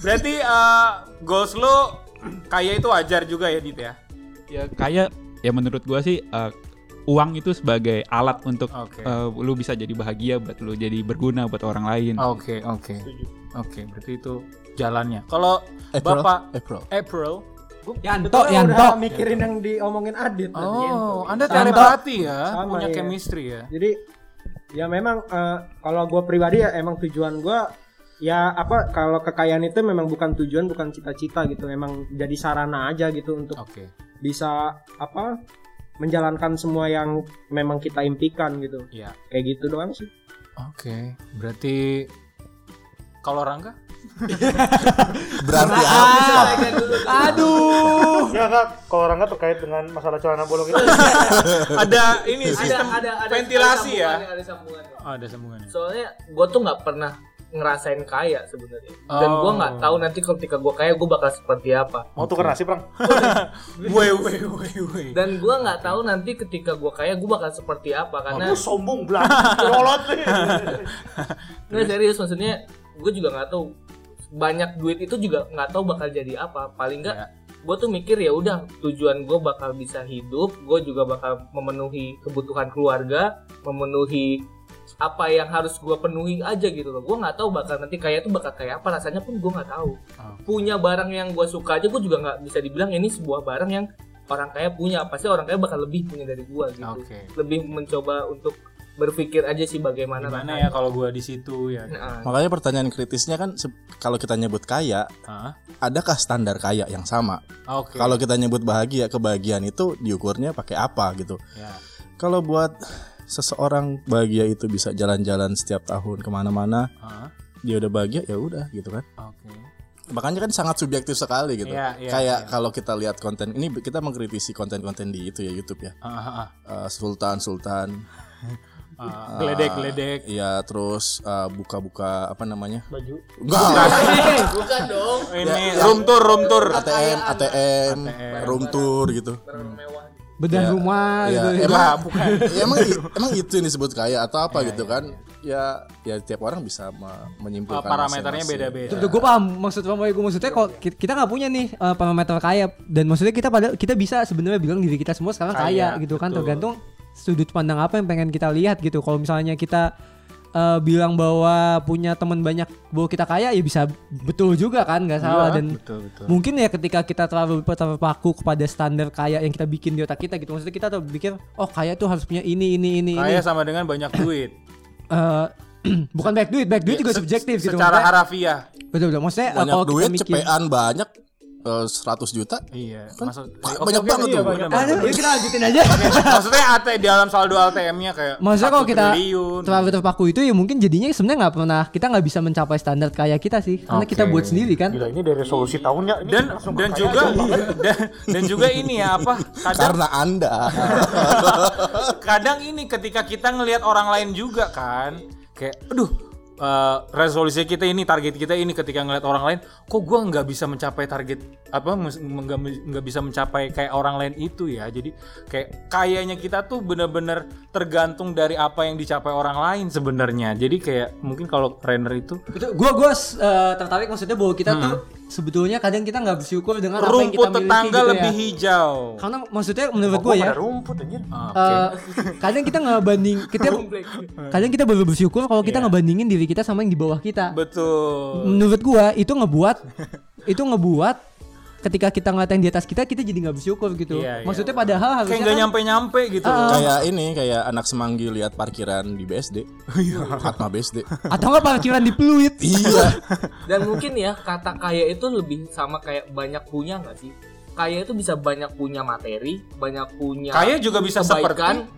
Berarti eh, goals lu kaya itu wajar juga ya Dit ya? ya kaya ya menurut gua sih uh, uang itu sebagai alat untuk Oke. uh, lu bisa jadi bahagia buat lu jadi berguna buat orang lain. Oke oke. Oke, berarti itu jalannya. Kalau. Bapak April. April Yanto, Udah Yanto. mikirin yang diomongin Adit. Oh, Anda telepati ya, Sama, punya iya. chemistry ya. Jadi ya memang eh, kalau gue pribadi ya emang tujuan gue ya apa kalau kekayaan itu memang bukan tujuan bukan cita-cita gitu memang jadi sarana aja gitu untuk Oke. bisa apa menjalankan semua yang memang kita impikan gitu Iya. kayak gitu doang sih Oke, berarti kalau Rangga? Berarti apa? Aduh. ya kak kalau orang terkait dengan masalah celana bolong itu ada ini ada sistem ada ada ventilasi ada ya. sambungannya, ada sambungannya. Oh, ada sambungannya. soalnya gue tuh nggak pernah ngerasain kaya sebenarnya. Dan Oh. gue nggak tahu nanti ketika gue kaya gue bakal seperti apa. Mau tukar nasi perang Woi, woi, woi, woi. dan gue nggak tahu nanti ketika gue kaya gue bakal seperti apa karena sombong belang rolot nggak serius maksudnya gue juga nggak tahu. Banyak duit itu juga nggak tahu bakal jadi apa. Paling nggak Ya. gue tuh mikir ya udah tujuan gue bakal bisa hidup gue juga bakal memenuhi kebutuhan keluarga memenuhi apa yang harus gue penuhi aja gitu loh gue nggak tahu bakal nanti kaya tuh bakal kayak apa rasanya pun gue nggak tahu Oh. punya barang yang gue suka aja gue juga nggak bisa dibilang ini sebuah barang yang orang kaya punya pasti orang kaya bakal lebih punya dari gue gitu Oke. lebih mencoba untuk berpikir aja sih bagaimana Gimana ya kalau gua di situ ya? Nah, Makanya pertanyaan kritisnya kan kalau kita nyebut kaya, Hah? adakah standar kaya yang sama? Oke. Kalau kita nyebut bahagia, kebahagiaan itu diukurnya pakai apa gitu. ya. Kalau buat seseorang bahagia itu bisa jalan-jalan setiap tahun ke mana-mana, Hah? dia udah bahagia ya udah gitu kan. Oke. Makanya kan sangat subjektif sekali gitu. Iya, iya, Kayak iya. kalau kita lihat konten ini kita mengkritisi konten-konten di itu ya YouTube ya. Ah, ah, ah. Eh, Sultan Sultan Ah, geledek geledek. Iya, terus eh, buka-buka apa namanya? baju Enggak. bukan dong Ini ya. room tour, room tour. ATM, ATM, ATM. room tour gitu. barang mewah Bedah rumah Ya, gitu. emang, bukan. ya, emang emang itu yang disebut kaya atau apa Iya, gitu iya, kan? Ya, ya tiap orang bisa me- menyimpulkan Parameternya masing-masing. beda-beda. Tuh, gue paham maksud kamu gue maksudnya kok ki- kita nggak punya nih eh, parameter kaya dan maksudnya kita pada kita bisa sebenarnya bilang diri kita semua sekarang Kaya, kaya, gitu kan betul. tergantung sudut pandang apa yang pengen kita lihat gitu kalau misalnya kita eh, bilang bahwa punya teman banyak bahwa kita kaya ya bisa betul juga kan nggak salah Iya, dan betul betul. mungkin ya ketika kita terlalu terpaku kepada standar kaya yang kita bikin di otak kita gitu maksudnya kita tuh pikir oh kaya tuh harus punya ini ini ini ini Kaya sama dengan banyak duit. Eh, bukan back duit back duit juga Se- subjektif gitu Secara maksudnya- harafiah. betul betul maksudnya Banyak kalau duit, mikir- cepean banyak eh, 100 juta. Iya. Kan Maksud, banyak banget tuh. Iya, Aduh, yuk kita lanjutin aja. Maksudnya AT di dalam saldo ATM-nya kayak Maksudnya kalau kita triliun. terlalu terpaku itu ya mungkin jadinya sebenarnya nggak pernah kita nggak bisa mencapai standar kaya kita sih karena kita buat sendiri kan. gila ini dari resolusi tahunnya ini dan dan juga aja. dan, dan juga ini ya apa kadang Karena Anda. kadang ini ketika kita ngelihat orang lain juga kan kayak aduh eh, resolusi kita ini target kita ini ketika ngeliat orang lain kok gua nggak bisa mencapai target apa nggak bisa mencapai kayak orang lain itu ya. Jadi kayak kayaknya kita tuh bener-bener tergantung dari apa yang dicapai orang lain sebenarnya. Jadi kayak mungkin kalau trainer itu Itu gua gua eh, tertarik maksudnya bahwa kita tuh sebetulnya kadang kita nggak bersyukur dengan apa yang rumput kita miliki tetangga gitu lebih ya. hijau Karena maksudnya menurut gua ya rumput anjir. eh, kadang kita nggak banding kita kadang kita baru bersyukur kalau kita ngebandingin diri kita sama yang di bawah kita. betul Menurut gua itu ngebuat itu ngebuat ketika kita ngeliat yang di atas kita kita jadi nggak bersyukur gitu. Iya, iya. Maksudnya padahal harusnya kayak nggak kan- nyampe-nyampe gitu Kayak ini kayak anak semanggi lihat parkiran di BSD. Iya. Atma BSD. atau nggak parkiran di Pluit. iya. Dan mungkin ya kata kaya itu lebih sama kayak banyak punya nggak sih? Kaya itu bisa banyak punya materi, banyak punya Kaya juga bisa kebaikan.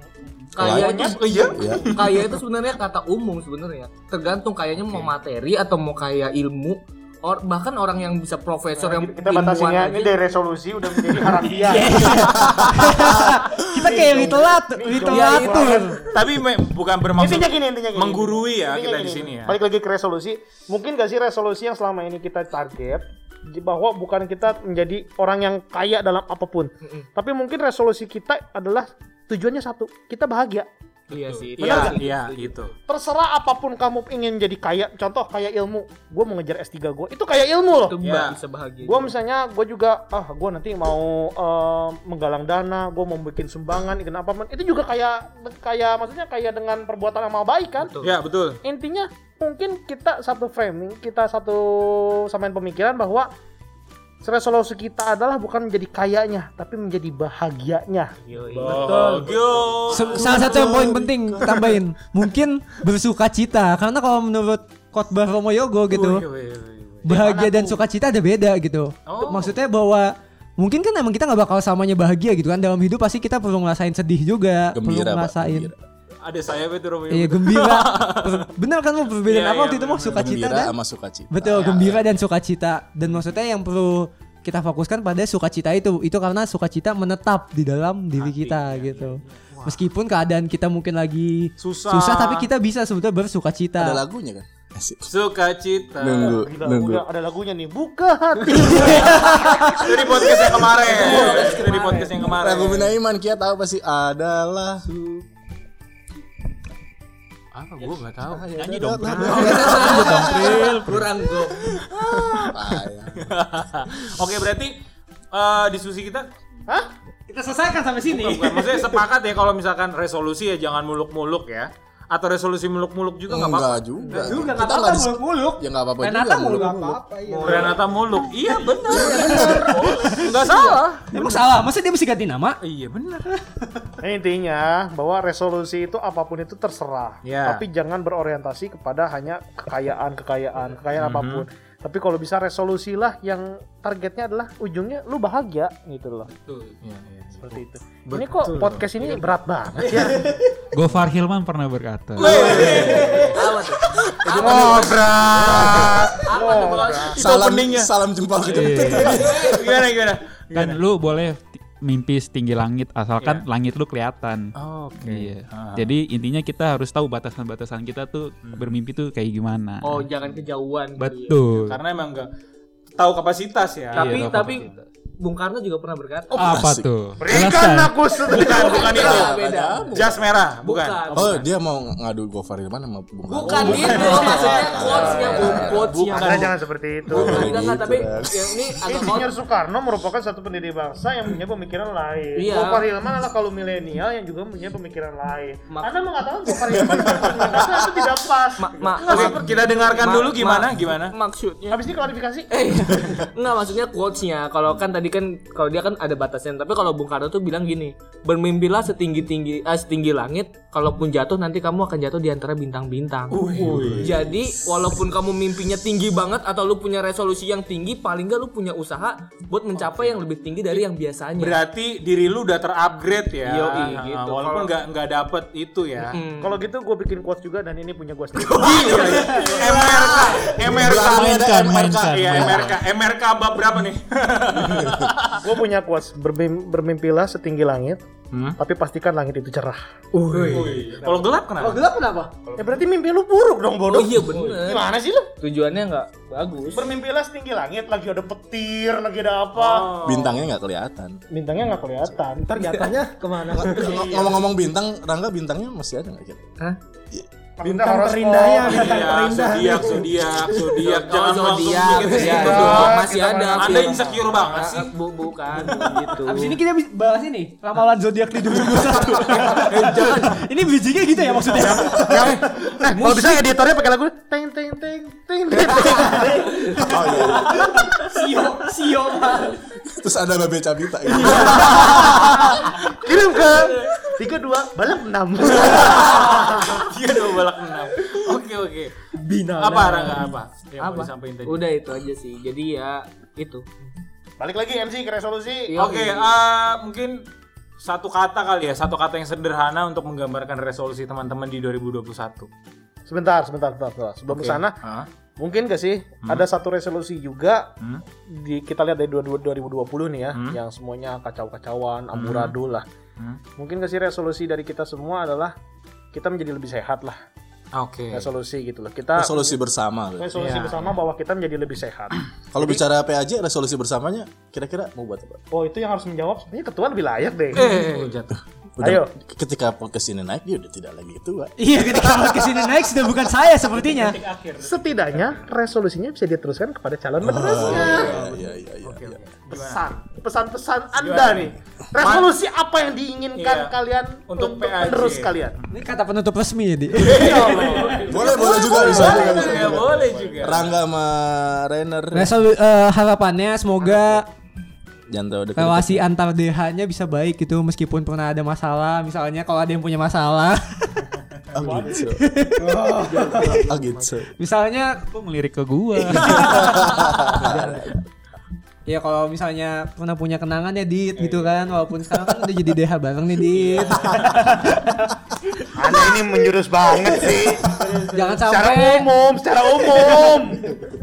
Kaya itu Oh iya Iya. kaya itu sebenarnya kata umum sebenarnya. Tergantung kayanya mau materi atau mau kaya ilmu. Or, bahkan orang yang bisa profesor yang Kita batasinnya ilmuwan ini dari resolusi udah menjadi harafiah. kita kayak literat literatur. tapi me- bukan bermaksud intinya gini intinya gini. menggurui ya Intinya kita di gini. sini ya Balik lagi ke resolusi. Mungkin gak sih resolusi yang selama ini kita target di- bahwa bukan kita menjadi orang yang kaya dalam apa pun. Tapi mungkin resolusi kita adalah tujuannya satu, kita bahagia. Iya sih. itu iya sih. iya gitu Terserah apa pun kamu ingin jadi kaya, contoh kayak ilmu. Gue mau ngejar S3 gue, itu kayak ilmu loh. Itu Iya. bisa bahagia. Gue misalnya, gue juga, ah gue nanti mau eh, menggalang dana, gue mau bikin sumbangan, ikut apa itu juga kayak, kayak maksudnya kayak dengan perbuatan yang mau baik kan? ya betul Intinya mungkin kita satu framing, kita satu samain pemikiran bahwa resolusi kita adalah bukan menjadi kayanya, tapi menjadi bahagianya. Betul. Salah satu yang poin penting tambahin mungkin bersuka cita karena kalau menurut khotbah Romo Yogo gitu bahagia dan sukacita ada beda gitu. Oh. Maksudnya bahwa mungkin kan emang kita nggak bakal samanya bahagia gitu kan dalam hidup pasti kita perlu ngerasain sedih juga, Gembira, perlu Pak. ngerasain Gembira. Ada saya betul Romeo iya gembira. Bener kan mau perbedaan Iya, apa waktu iya, itu mau sukacita Gembira dan sama sukacita. betul gembira dan sukacita dan maksudnya yang perlu kita fokuskan pada sukacita itu itu karena sukacita menetap di dalam diri kita gitu. Meskipun keadaan kita mungkin lagi Susah. susah tapi kita bisa sebetulnya bersukacita. Ada lagunya kan? Asik. sukacita Nunggu, Gila, nunggu. udah ada lagunya nih, buka hati. dari podcast yang kemarin dari podcast yang kemarin Lagu Binaiman Kia tahu pasti adalah apa gue nggak tahu nyanyi dong. Kurang gue. oke berarti eh, diskusi kita Hah? Kita selesaikan sampai sini. bukan maksudnya sepakat ya kalau misalkan resolusi ya jangan muluk-muluk ya atau resolusi muluk-muluk juga nggak apa-apa Enggak juga. juga Kita nggak nggak dis- muluk-muluk. Ya enggak apa-apa Renata juga. muluk muluk-muluk. apa-apa iya. Renata muluk iya benar nggak salah Emang salah, masa dia mesti ganti nama? iya benar Nah, intinya bahwa resolusi itu apa pun itu terserah, Ya. tapi jangan berorientasi kepada hanya kekayaan, kekayaan, kekayaan apa pun. Tapi kalau bisa resolusilah yang targetnya adalah ujungnya lu bahagia gitu loh. Iya, iya. Seperti itu. Ini kok podcast ini berat banget ya. Gofar Hilman pernah berkata Apa tuh? Apa tuh bos? Salam salam jempol gitu. gimana gimana kan lu boleh mimpi setinggi langit asalkan langit lu kelihatan. oke Iya. Ah. Jadi intinya kita harus tahu batasan-batasan kita tuh bermimpi tuh kayak gimana. Oh jangan kejauhan. kali ya. Betul. karena emang nggak tahu kapasitas ya Tapi Iya, tapi Bung Karno juga pernah berkata. Apa Asik. tuh? Berikan aku bukan bukan itu Beda, jas merah bukan, Bukan. Oh, dia mau ngadu Gofar Hilman sama Bung Karno. Bukan itu maksudnya quotes-nya Bung quotes-nya. Karena jangan seperti itu. Bukan, Oh, enggak, enggak, gitu, tapi yang ini agak Insinyur. Soekarno merupakan satu pendiri bangsa yang punya pemikiran lain. Iya. Gofar Hilman adalah kalau milenial yang juga punya pemikiran lain. Mak- Anda mengatakan Gofar Hilman itu tidak pas. Ma- ma- kita dengarkan ma- dulu gimana ma- gimana Maksudnya Habis ini klarifikasi. Eh, enggak maksudnya quotes-nya. Kalau kan tadi kan kalau dia kan ada batasnya. Tapi kalau Bung Karno tuh bilang gini, bermimpilah setinggi-tinggi eh, setinggi langit, kalaupun jatuh nanti kamu akan jatuh di antara bintang-bintang. Jadi, walaupun kamu mimpinya tinggi banget atau lu punya resolusi yang tinggi, paling enggak lu punya usaha buat mencapai yang lebih tinggi dari yang biasanya. berarti diri lu udah terupgrade ya Yoi, Ah, gitu. walaupun Kalau- nggak nggak dapet itu ya Hmm. Kalau gitu gue bikin quotes juga dan ini punya gue sendiri. MRK MRK MRK iya. MRK MRK bab berapa nih gue punya quotes Bermim- bermimpilah setinggi langit, tapi pastikan langit itu cerah. Kalau gelap kenapa? gelap kenapa? Ya berarti mimpi lu buruk dong Oh bodoh. iya bener. Gimana sih lu? Tujuannya nggak bagus. Bermimpilah setinggi langit, lagi ada petir, lagi ada apa. Bintangnya nggak kelihatan. Bintangnya nggak kelihatan. Ntar jatuhnya ke mana? Ng- Ngomong-ngomong bintang, Rangga bintangnya masih ada nggak? Hah? Bintang terindahnya, horoskop. bintang Iya, terindah. zodiak, zodiak, zodiak. Oh, Jangan langsung zodiak, bikin iya, zodiak. dong, masih Kita ada. mana- Anda insecure banget sih. Bu, bukan gitu. Abis ini kita bisa bahas ini ramalan zodiak di 2021. eh, jangan. Ini bijinya gitu ya maksudnya. Nah, kalau bisa editornya pakai lagu teng teng teng teng teng. Oh iya. Sio, sio. Terus ada Babe Cabita gitu. Kirim ke tiga dua balap enam. Dia dua balak enam. Oke oke. Bina. Apa Rangga apa? Yang mau Apa? disampaikan tadi? Udah itu aja sih. Jadi ya itu. Balik lagi MC ke resolusi. Iya. Oke, eh, mungkin satu kata kali ya, satu kata yang sederhana untuk menggambarkan resolusi teman-teman di 2021. Sebentar, sebentar, sebentar. sebentar. Sebelum Oke. ke sana, Hah? Mungkin gak sih ada satu resolusi juga Hmm? di kita lihat dari 2020 nih ya, Hmm. yang semuanya kacau-kacauan, amburadul lah. Hmm? Mungkin gak sih resolusi dari kita semua adalah kita menjadi lebih sehat lah. Oke. Resolusi gitu loh. Kita Resolusi bersama. resolusi Iya. bersama bahwa kita menjadi lebih sehat. Kalau bicara PAJ, resolusi bersamanya kira-kira mau buat apa? Oh, itu yang harus menjawab sebenarnya ketua lebih layak deh. Eh, jatuh. Udah, Ayo. Ketika podcast ini naik, dia udah tidak lagi tua. Iya, ketika ke sini naik sudah bukan saya sepertinya. Setidaknya resolusinya bisa diteruskan kepada calon penerusnya. Iya, iya, iya. iya. Pesan, pesan-pesan Anda nih. Resolusi apa yang diinginkan Iya. kalian Untuk untuk, penerus kalian? Ini kata penutup resmi ya, Di. Boleh, boleh juga bisa. boleh juga. Rangga sama Rainer. Resolu eh, harapannya semoga Jangan tahu dekat. relasi antar DH-nya bisa baik gitu meskipun pernah ada masalah. Misalnya kalau ada yang punya masalah, Oh gitu. Oh gitu. misalnya Kok ngelirik ke gua? ya kalau misalnya pernah punya kenangan ya Dit gitu kan walaupun sekarang kan udah jadi DH bareng nih Dit. Anda ini menjurus banget sih. Jangan Secara sampai umum, secara umum.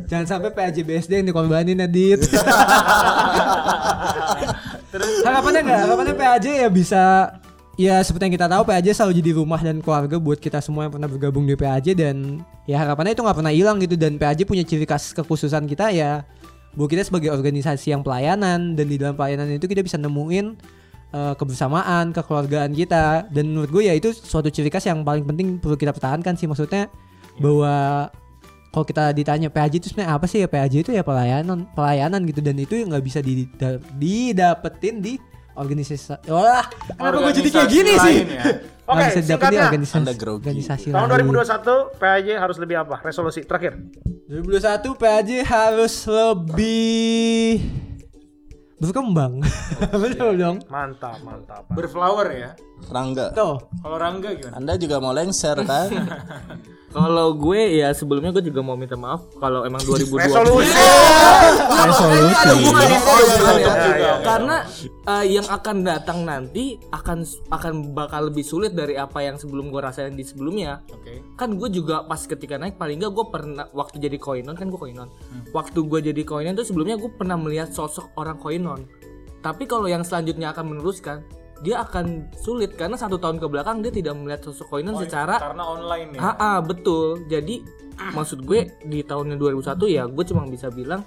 jangan sampai PAJ BSD yang dikorbanin ya Dit. harapannya enggak, harapannya PAJ ya bisa ya seperti yang kita tahu PAJ selalu jadi rumah dan keluarga buat kita semua yang pernah bergabung di PAJ dan ya harapannya itu nggak pernah hilang gitu dan PAJ punya ciri khas kekhususan kita ya bahwa kita sebagai organisasi yang pelayanan dan di dalam pelayanan itu kita bisa nemuin eh, kebersamaan, kekeluargaan kita. Dan menurut gue ya itu suatu ciri khas yang paling penting perlu kita pertahankan sih maksudnya bahwa kalau kita ditanya PAJ itu sebenarnya apa sih? Ya PAJ itu ya pelayanan pelayanan gitu. Dan itu nggak bisa dida- didapetin di organisasi wah kenapa gue jadi kayak gini Organisasi sih ya. Oke, di singkatnya. organisasi organisasi Tahun lain. 2021 PAJ harus lebih apa? Resolusi terakhir. 2021 PAJ harus lebih berkembang betul dong Mantap, mantap. Berflower ya. Rangga. tuh Kalau Rangga gimana? Anda juga mau lengser kan? Kalau gue ya sebelumnya gue juga mau minta maaf kalau emang 2020 Resolusi. resolusi Ya, Karena eh, yang akan datang nanti akan akan bakal lebih sulit dari apa yang sebelum gue rasain di sebelumnya. Oke. Kan gue juga pas ketika naik paling nggak gue pernah waktu jadi koinon kan gue koinon. Waktu gue jadi koinon tuh sebelumnya gue pernah melihat sosok orang koinon. Tapi kalau yang selanjutnya akan meneruskan dia akan sulit karena satu tahun ke belakang dia tidak melihat sosok koinon secara Karena online ya. Ah, betul. Jadi maksud gue di tahunnya 2001 ya gue cuma bisa bilang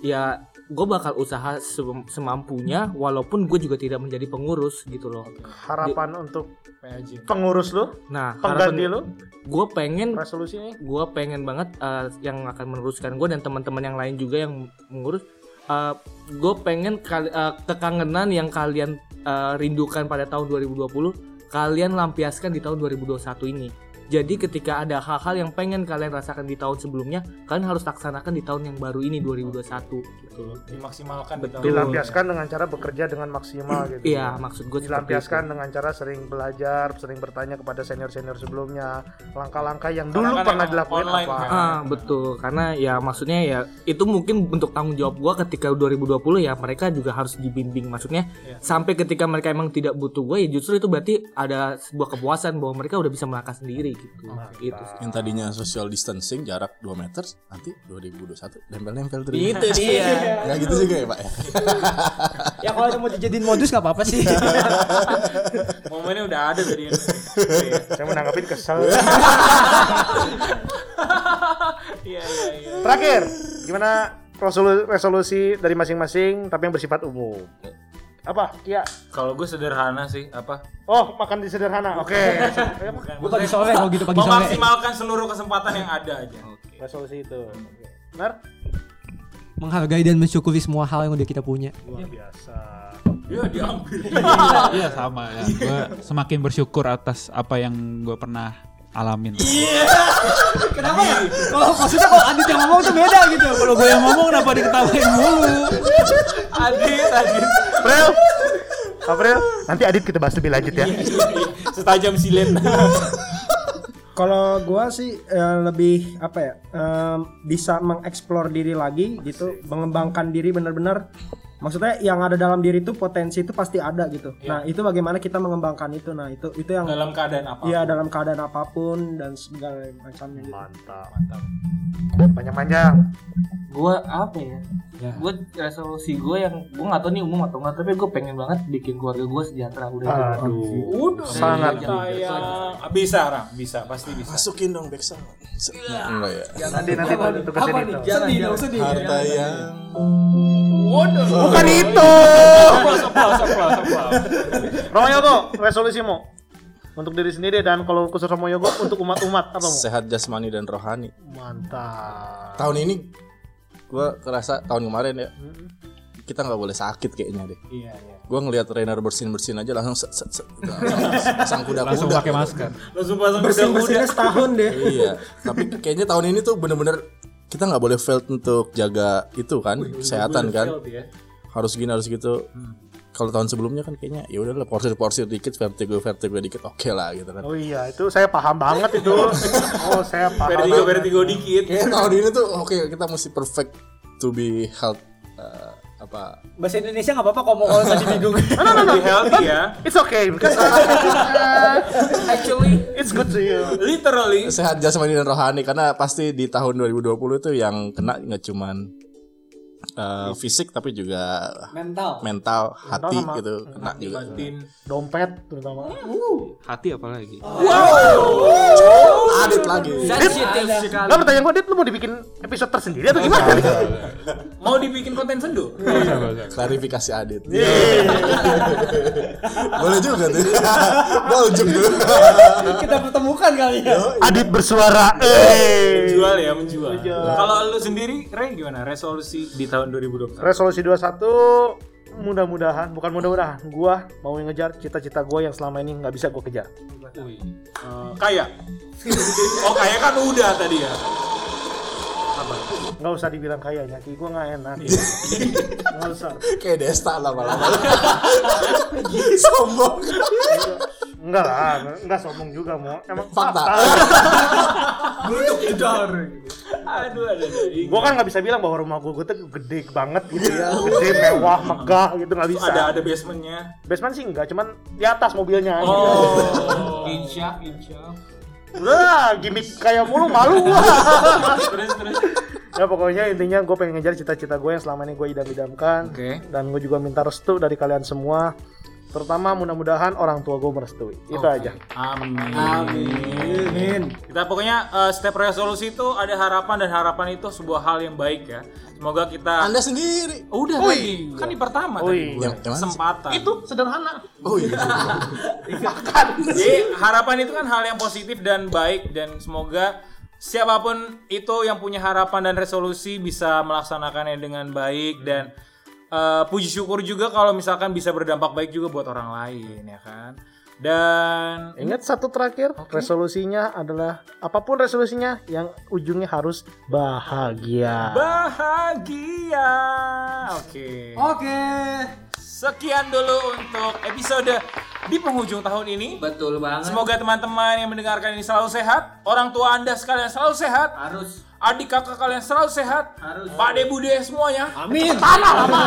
ya gue bakal usaha sem- semampunya walaupun gue juga tidak menjadi pengurus gitu loh. Harapan untuk PAJ. pengurus lu, Nah, pengganti harapan lu, gue pengen resolusinya gue pengen banget eh, yang akan meneruskan gue dan teman-teman yang lain juga yang mengurus eh, gue pengen eh, kekangenan yang kalian eh, rindukan pada tahun 2020 kalian lampiaskan di tahun 2021 ini jadi ketika ada hal-hal yang pengen kalian rasakan di tahun sebelumnya kalian harus laksanakan di tahun yang baru ini 2021 gitu loh Dimaksimalkan di tahun. Betul. dilampiaskan dengan cara bekerja dengan maksimal gitu. iya maksud gue dilampiaskan itu. dengan cara sering belajar, sering bertanya kepada senior-senior sebelumnya, langkah-langkah yang dulu Karena kan pernah dilakukan online apa. kan. Ah betul karena ya maksudnya ya itu mungkin bentuk tanggung jawab gua ketika 2020 ya mereka juga harus dibimbing maksudnya Iya. sampai ketika mereka emang tidak butuh gue ya justru itu berarti ada sebuah kepuasan bahwa mereka udah bisa melangkah sendiri gitu. Gitu sih. Yang tadinya social distancing jarak 2 meter nanti 2021 nempel-nempel terus. Itu dia. Enggak gitu juga ya, Pak ya. ya kalau mau dijadiin modus gak apa-apa sih. Momennya udah ada tadi. Saya menanggapin kesel. Iya iya iya. Terakhir, gimana resolu- resolusi dari masing-masing tapi yang bersifat umum? Apa? Iya. Kalau gue sederhana sih apa? Oh, makan di sederhana. Oke. Gue pagi sore kalau gitu pagi sore. Memaksimalkan seluruh kesempatan yang ada aja. Resolusi itu. Oke. Benar? Menghargai dan mensyukuri semua hal yang udah kita punya. Luar biasa. Ya diambil. Iya sama ya. Gue semakin bersyukur atas apa yang gue pernah alamin. Kenapa ya? Kalau maksudnya kalau Adit yang ngomong tuh beda gitu. Kalau gue yang ngomong kenapa diketawain mulu? Adit, Adit. April. April, nanti Adit kita bahas lebih lanjut ya. Setajam silen. Kalau gua sih eh, lebih apa ya em, bisa mengeksplor diri lagi gitu, mengembangkan diri benar-benar. Maksudnya yang ada dalam diri itu potensi itu pasti ada gitu. Nah itu bagaimana kita mengembangkan itu. Nah itu itu yang Dalam keadaan apa? Iya dalam keadaan apa pun dan segala macamnya gitu. Mantap. Mantap. Panjang-panjang. Gue apa ya? Gue resolusi gue yang gue nggak tahu nih umum atau nggak, tapi gue pengen banget bikin keluarga gue sejahtera udah. Aduh. Udah. Sangat. sayang. Bisa, Ram. Bisa, pasti bisa. Masukin dong backsound. Enggak ya. Nanti nanti tugasin itu. Sedih dong, sedih. Harta yang Bukan itu. Aplaus, aplaus, aplaus, aplaus. Romo Yogo, resolusimu untuk diri sendiri dan kalau khusus Romo Yogo untuk umat-umat apa mau? sehat jasmani dan rohani. Mantap. Tahun ini gua kerasa tahun kemarin ya. Kita nggak boleh sakit kayaknya deh. Iya, iya. Gua ngelihat Rainer bersin-bersin aja langsung set, set, set, pasang kuda-kuda. Langsung pakai masker. Langsung pasang kuda-kuda. bersihnya setahun deh. iya tapi kayaknya tahun ini tuh bener-bener kita nggak boleh fail untuk jaga itu kan kesehatan kan ya. harus gini harus gitu kalau tahun sebelumnya kan kayaknya ya udahlah porsir porsir dikit vertigo vertigo dikit oke lah gitu kan Oh iya, itu saya paham banget itu. Oh, saya paham. Vertigo, vertigo dikit. kayaknya tahun ini tuh oke kita mesti perfect to be health eh, apa Bahasa Indonesia nggak apa-apa kalau mau kalau tadi bingung. No, no, no, no. Be healthy ya. It's okay because Actually, it's good to you. literally. sehat jasmani dan rohani karena pasti di tahun 2020 itu yang kena nggak cuman eh, fisik tapi juga Mental. mental hati sama gitu kena juga Batin. Dompet terutama. Hati apa lagi? adit lagi Sensitif sekali. Lah pertanyaan gue, Dit, lu mau dibikin episode tersendiri atau gimana? Mau dibikin konten sendu? klarifikasi adit boleh juga tuh ujung dulu Kita pertemukan kali ya. Adit bersuara. Eh. Menjual ya, menjual. Kalau lu sendiri, Ray gimana? Resolusi di tahun 2021? Resolusi 21 mudah-mudahan bukan mudah-mudahan gua mau ngejar cita-cita gua yang selama ini nggak bisa gua kejar. Eh, kaya. oh, kaya kan udah tadi ya. Nggak usah dibilang kaya nyaki gua nggak enak. Nggak usah. kayak Desta lama-lama sombong Enggak lah, enggak sombong juga mau. Emang fakta Aduh, ada ada. Gua kan nggak bisa bilang bahwa rumah gua, gua tuh gede banget gitu ya, gede mewah megah gitu nggak bisa. Ada ada basementnya. Basement sih enggak, cuman di atas mobilnya. Oh. Insya, insya. Udah, gimmick kayak mulu malu gua. terus terus. ya pokoknya intinya gue pengen ngejar cita-cita gue yang selama ini gue idam-idamkan Oke. dan gue juga minta restu dari kalian semua terutama mudah-mudahan orang tua gue merestui itu aja Amin. Amin. Kita pokoknya eh, setiap resolusi itu ada harapan dan harapan itu sebuah hal yang baik ya. Semoga kita anda sendiri udah tadi kan di pertama Oh, tadi. sih? kesempatan. itu sederhana oh iya Jadi harapan itu kan hal yang positif dan baik dan semoga siapa pun itu yang punya harapan dan resolusi bisa melaksanakannya dengan baik dan eh, puji syukur juga kalau misalkan bisa berdampak baik juga buat orang lain ya kan. Dan ingat satu terakhir resolusinya adalah apa pun resolusinya yang ujungnya harus bahagia bahagia. Oke. Oke. Sekian dulu untuk episode di penghujung tahun ini. Betul banget. Semoga teman-teman yang mendengarkan ini selalu sehat, orang tua Anda sekalian selalu sehat, harus adik kakak kalian selalu sehat. Harus. Pak De Bude semuanya. Amin. Tanah lama.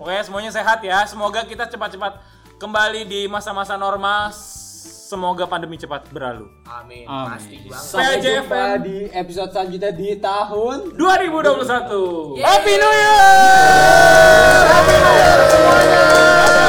Oke, semuanya sehat ya. Semoga kita cepat-cepat kembali di masa-masa normal. Semoga pandemi cepat berlalu. Amin. Amin. Pasti banget. Sampai jumpa di episode selanjutnya di tahun 2021. Yeah. Happy New Year! Yeah. Happy New Year semuanya.